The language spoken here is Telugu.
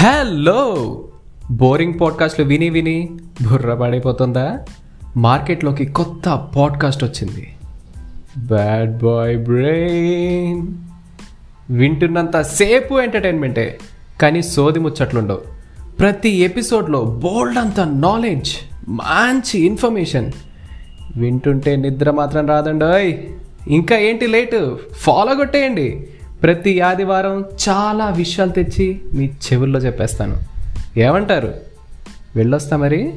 హలో! బోరింగ్ పాడ్కాస్ట్లు విని విని బుర్ర పడిపోతుందా? మార్కెట్లోకి కొత్త పాడ్కాస్ట్ వచ్చింది. బ్యాడ్ బాయ్ బ్రెయిన్ వింటున్నంత సేపు ఎంటర్టైన్మెంటే కానీ సోది ముచ్చట్లుండవు. ప్రతి ఎపిసోడ్లో బోల్డ్ అంత నాలెడ్జ్ మంచి ఇన్ఫర్మేషన్ వింటుంటే నిద్ర మాత్రం రాదండోయ్. ఇంకా ఏంటి లేటు? ఫాలో కొట్టేయండి. ప్రతి ఆదివారం చాలా విషయాలు తెచ్చి మీ చెవుల్లో చెప్పేస్తాను. ఏమంటారు? వెళ్ళొస్తా మరి?